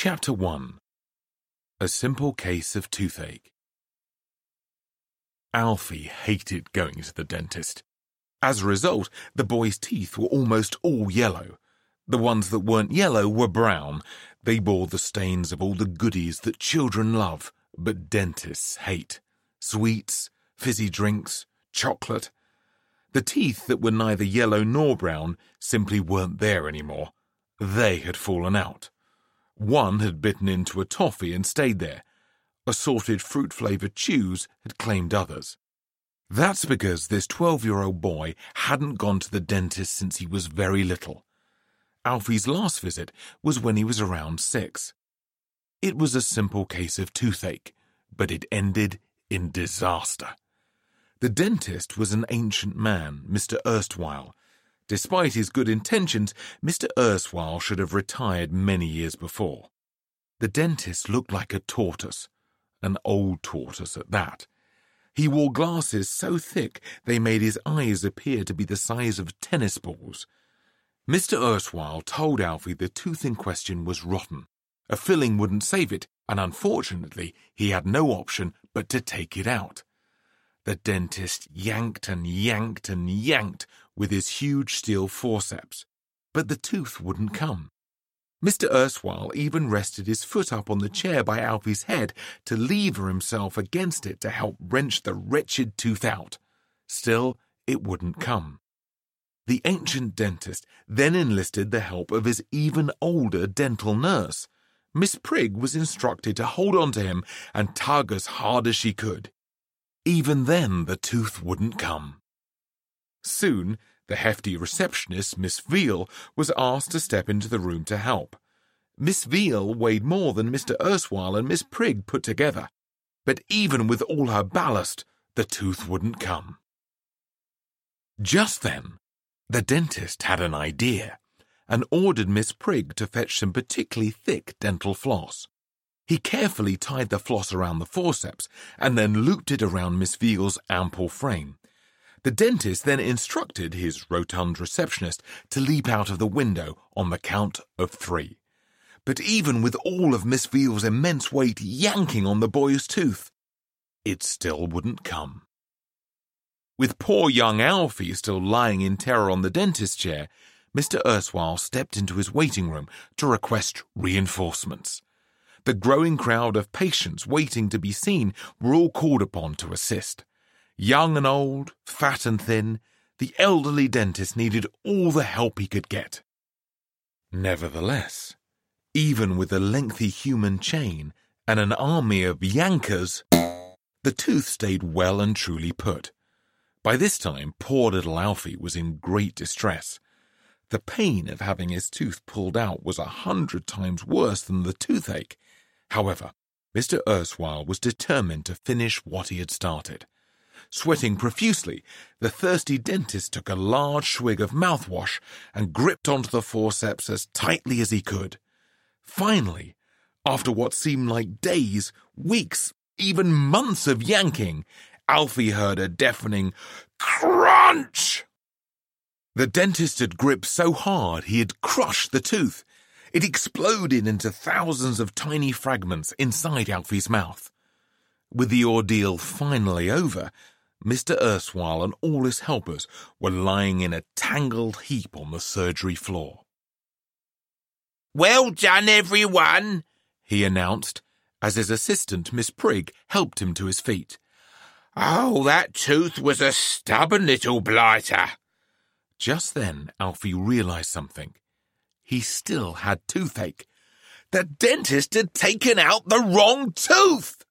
Chapter 1 A Simple Case of Toothache. Alfie hated going to the dentist. As a result, the boy's teeth were almost all yellow. The ones that weren't yellow were brown. They bore the stains of all the goodies that children love, but dentists hate sweets, fizzy drinks, chocolate. The teeth that were neither yellow nor brown simply weren't there anymore. They had fallen out. One had bitten into a toffee and stayed there. Assorted fruit flavored chews had claimed others. That's because this 12 year old boy hadn't gone to the dentist since he was very little. Alfie's last visit was when he was around six. It was a simple case of toothache, but it ended in disaster. The dentist was an ancient man, Mr. Erstwhile. Despite his good intentions, Mr. Erstwhile should have retired many years before. The dentist looked like a tortoise, an old tortoise at that. He wore glasses so thick they made his eyes appear to be the size of tennis balls. Mr. Erstwhile told Alfie the tooth in question was rotten. A filling wouldn't save it, and unfortunately, he had no option but to take it out. The dentist yanked and yanked and yanked with his huge steel forceps, but the tooth wouldn't come. Mr. Erstwhile even rested his foot up on the chair by Alfie's head to lever himself against it to help wrench the wretched tooth out. Still, it wouldn't come. The ancient dentist then enlisted the help of his even older dental nurse. Miss Prigg was instructed to hold on to him and tug as hard as she could. Even then, the tooth wouldn't come. Soon, the hefty receptionist, Miss Veal, was asked to step into the room to help. Miss Veal weighed more than Mr. Erstwhile and Miss Prigg put together, but even with all her ballast, the tooth wouldn't come. Just then, the dentist had an idea and ordered Miss Prigg to fetch some particularly thick dental floss. He carefully tied the floss around the forceps and then looped it around Miss Veal's ample frame. The dentist then instructed his rotund receptionist to leap out of the window on the count of three. But even with all of Miss Veal's immense weight yanking on the boy's tooth, it still wouldn't come. With poor young Alfie still lying in terror on the dentist's chair, Mr. Erstwhile stepped into his waiting room to request reinforcements. The growing crowd of patients waiting to be seen were all called upon to assist. Young and old, fat and thin, the elderly dentist needed all the help he could get. Nevertheless, even with a lengthy human chain and an army of yankers, the tooth stayed well and truly put. By this time, poor little Alfie was in great distress. The pain of having his tooth pulled out was a hundred times worse than the toothache. However, Mr. Erstwhile was determined to finish what he had started. Sweating profusely, the thirsty dentist took a large swig of mouthwash and gripped onto the forceps as tightly as he could. Finally, after what seemed like days, weeks, even months of yanking, Alfie heard a deafening crunch. The dentist had gripped so hard he had crushed the tooth. It exploded into thousands of tiny fragments inside Alfie's mouth. With the ordeal finally over, Mr. Erstwhile and all his helpers were lying in a tangled heap on the surgery floor. Well done, everyone, he announced as his assistant, Miss Prigg, helped him to his feet. Oh, that tooth was a stubborn little blighter. Just then, Alfie realized something. He still had toothache. The dentist had taken out the wrong tooth!